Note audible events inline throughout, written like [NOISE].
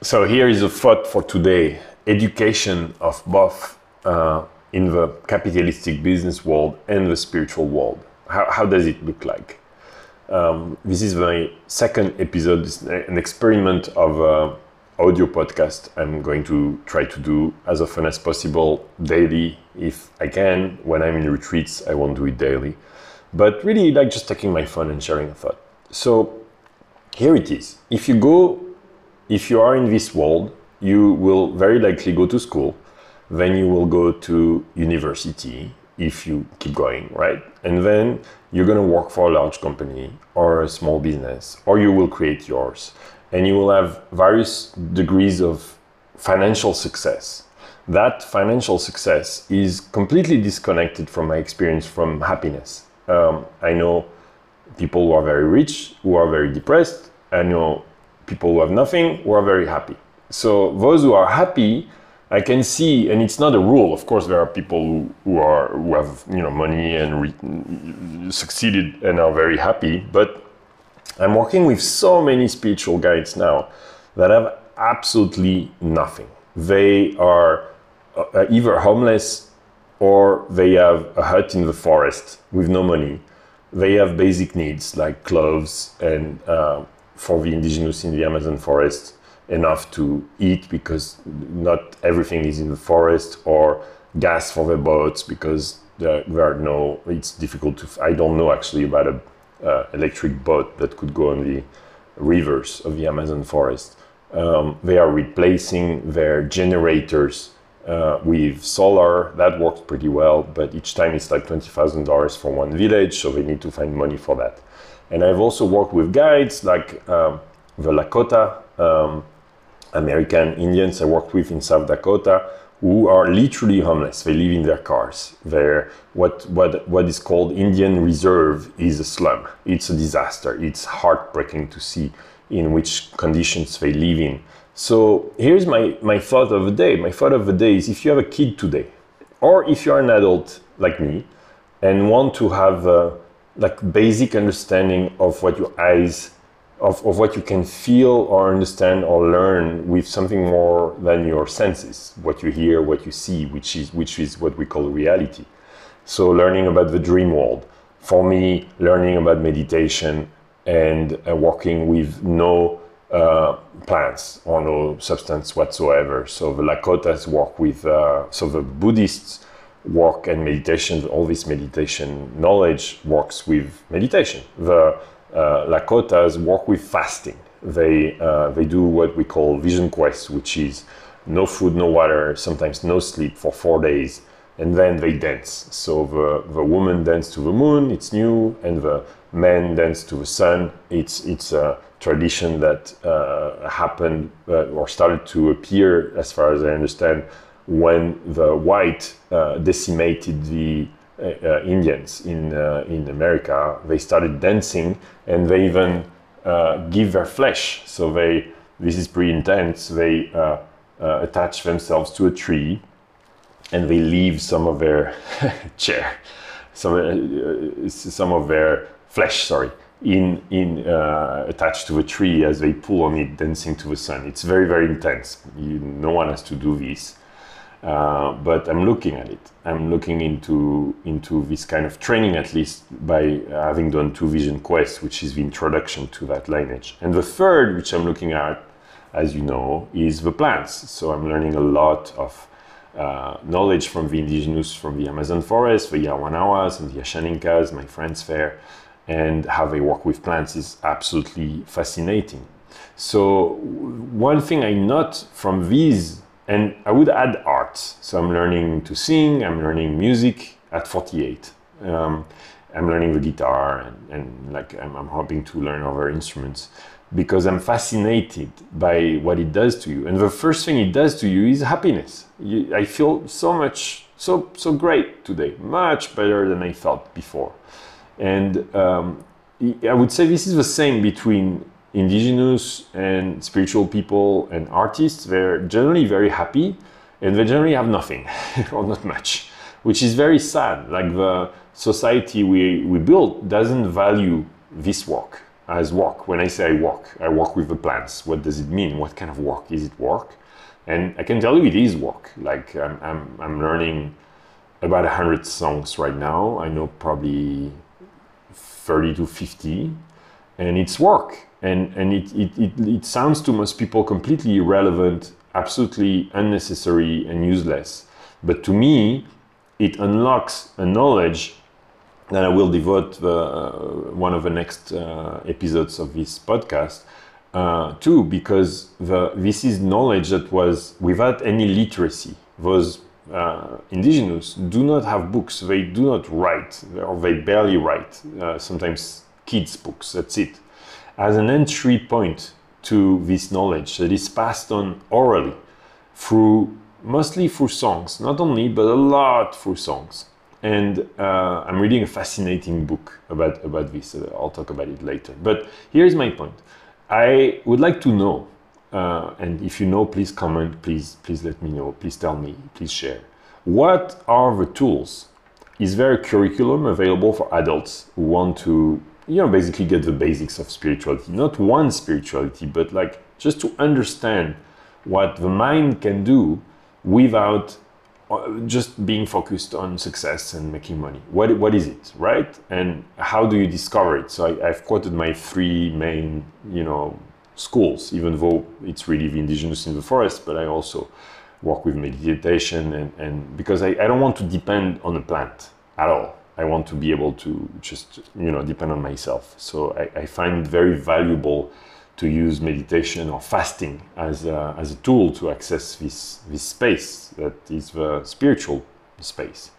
So here is a thought for today: education of both uh, in the capitalistic business world and the spiritual world. How, how does it look like? Um, this is my second episode, it's an experiment of audio podcast I'm going to try to do as often as possible daily if I can. When I'm in retreats, I won't do it daily. But really like just taking my phone and sharing a thought. So here it is. If you go, if you are in this world, you will very likely go to school, then you will go to university if you keep going, right? And then you're going to work for a large company or a small business, or you will create yours. And you will have various degrees of financial success. That financial success is completely disconnected from my experience from happiness. Um, I know people who are very rich, who are very depressed. I know people who have nothing, who are very happy. So those who are happy I can see, and it's not a rule. Of course, there are people who, who are who have you know money and re- succeeded and are very happy. But I'm working with so many spiritual guides now that have absolutely nothing. They are uh, either homeless or they have a hut in the forest with no money. They have basic needs like clothes and uh, for the indigenous in the Amazon forest enough to eat because not everything is in the forest or gas for the boats because there, there are no it's difficult to i don't know actually about a uh, electric boat that could go on the rivers of the amazon forest. Um, they are replacing their generators uh, with solar. That works pretty well but each time it's like $20000 for one village so they need to find money for that and i've also worked with guides like um, the lakota um, American Indians I worked with in South Dakota who are literally homeless. They live in their cars. They're, what, what, what is called Indian Reserve is a slum. It's a disaster. It's heartbreaking to see in which conditions they live in. So here's my, my thought of the day. My thought of the day is if you have a kid today, or if you're an adult like me and want to have like basic understanding of what your eyes of, of what you can feel or understand or learn with something more than your senses, what you hear, what you see, which is, which is what we call reality. So, learning about the dream world. For me, learning about meditation and uh, working with no uh, plants or no substance whatsoever. So, the Lakotas work with, uh, so the Buddhists work and meditation, all this meditation knowledge works with meditation. The uh, Lakotas work with fasting. They, uh, they do what we call vision quest, which is no food, no water, sometimes no sleep for four days, and then they dance. So the, the woman dance to the moon, it's new, and the men dance to the sun. It's, it's a tradition that uh, happened uh, or started to appear, as far as I understand, when the white uh, decimated the uh, uh, Indians in uh, in America, they started dancing and they even give their flesh. So they this is pretty intense. They attach themselves to a tree and they leave some of their [LAUGHS] chair, some some of their flesh. Sorry, in in uh, attached to a tree as they pull on it, dancing to the sun. It's very very intense. You, no one has to do this. Uh, but I'm looking at it. I'm looking into into this kind of training at least by having done two vision quests, which is the introduction to that lineage. And the third, which I'm looking at, as you know, is the plants. So I'm learning a lot of uh, knowledge from the indigenous from the Amazon forest, the Yawanawas and the Ashaninkas, my friends there, and how they work with plants is absolutely fascinating. So one thing I note from these and I would add art. So I'm learning to sing, I'm learning music at 48. Um, I'm learning the guitar and, and like I'm, I'm, hoping to learn other instruments because I'm fascinated by what it does to you. And the first thing it does to you is happiness. You, I feel so much, so so great today, much better than I felt before. And um, I would say this is the same between indigenous and spiritual people and artists, they're generally very happy and they generally have nothing [LAUGHS] or not much, which is very sad. Like the society we, we built doesn't value this work. as work. When I say I work, I work with the plants. What does it mean? What kind of work is it work? And I can tell you it is work. Like I'm, I'm, I'm learning about 100 songs right now. I know probably 30 to 50, and it's work. And, and it, it, it, it sounds to most people completely irrelevant, absolutely unnecessary, and useless. But to me, it unlocks a knowledge that I will devote the, uh, one of the next uh, episodes of this podcast uh, too, because the, this is knowledge that was without any literacy. Those uh, indigenous do not have books, they do not write, or they barely write, uh, sometimes kids' books, that's it. As an entry point to this knowledge that is passed on orally through mostly through songs, not only, but a lot through songs. And uh, I'm reading a fascinating book about, about this. I'll talk about it later. But here's my point. I would like to know, uh, and if you know, please comment, please, please let me know, please tell me, please share. What are the tools? Is there a curriculum available for adults who want to, you know, basically get the basics of spirituality? Not one spirituality, but like just to understand what the mind can do without uh, just being focused on success and making money. What, what is it, right? And how do you discover it? So I, have quoted my three main, you know, schools, even though it's really the indigenous in the forest, but I also work with meditation and, and because I, I don't want to depend on a plant at all. I want to be able to just, you know, depend on myself. So I, I find it very valuable to use meditation or fasting as a, as a tool to access this, this space that is the spiritual space.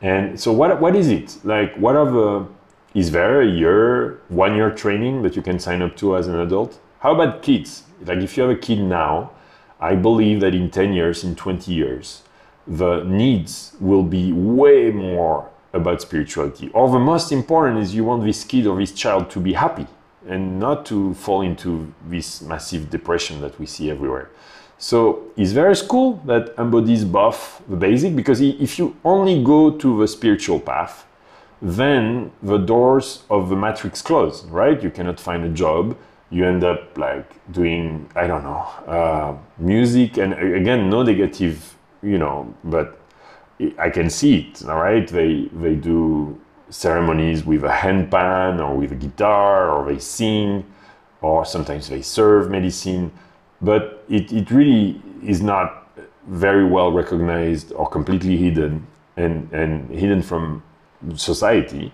And so what, what is it? Like what are the, is there a year, one year training that you can sign up to as an adult? How about kids? Like if you have a kid now, I believe that in 10 years, in 20 years, the needs will be way more about spirituality. Or the most important is you want this kid or this child to be happy and not to fall into this massive depression that we see everywhere. So it's very cool that embodies both the basic because if you only go to the spiritual path, then the doors of the matrix close, right? You cannot find a job. You end up like doing, I don't know, uh, music. And again, no negative, you know, but I can see it, all right? They, they do ceremonies with a handpan or with a guitar, or they sing, or sometimes they serve medicine. But it, it really is not very well recognized or completely hidden and, and hidden from society.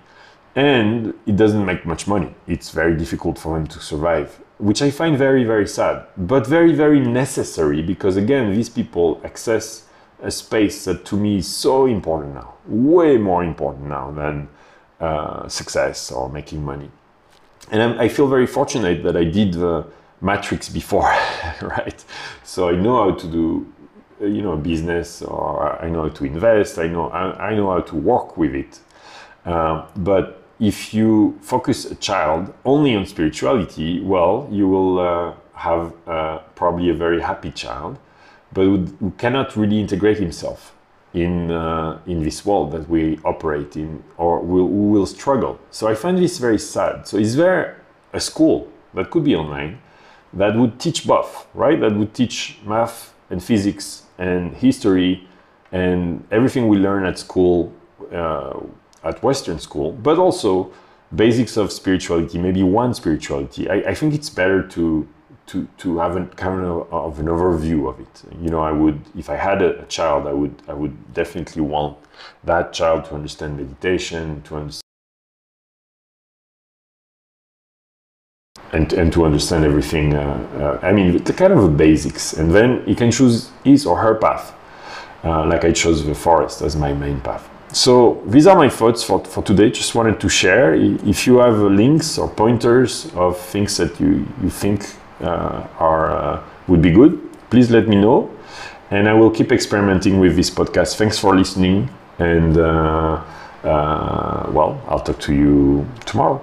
And it doesn't make much money. It's very difficult for them to survive, which I find very, very sad, but very, very necessary because, again, these people access a space that to me is so important now, way more important now than uh, success or making money. And I'm, i feel very fortunate that I did the matrix before, [LAUGHS] right? So I know how to do, uh, you know, business, or I know how to invest. I know I, I know how to work with it. Uh, but if you focus a child only on spirituality, well, you will uh, have uh, probably a very happy child, but who cannot really integrate himself in uh, in this world that we operate in, or will will struggle. So I find this very sad. So is there a school that could be online that would teach both, right? That would teach math and physics and history and everything we learn at school, uh, at Western school, but also basics of spirituality, maybe one spirituality. I, I think it's better to to to have a kind of, an overview of it. You know, I would if I had a, a, child, I would I would definitely want that child to understand meditation, to understand and and to understand everything. Uh, uh, I mean, the kind of the basics, and then he can choose his or her path. Uh, like I chose the forest as my main path. So these are my thoughts for, for today. Just wanted to share. If you have links or pointers of things that you, you think are uh, would be good, please let me know, and I will keep experimenting with this podcast. Thanks for listening, and uh, well, I'll talk to you tomorrow.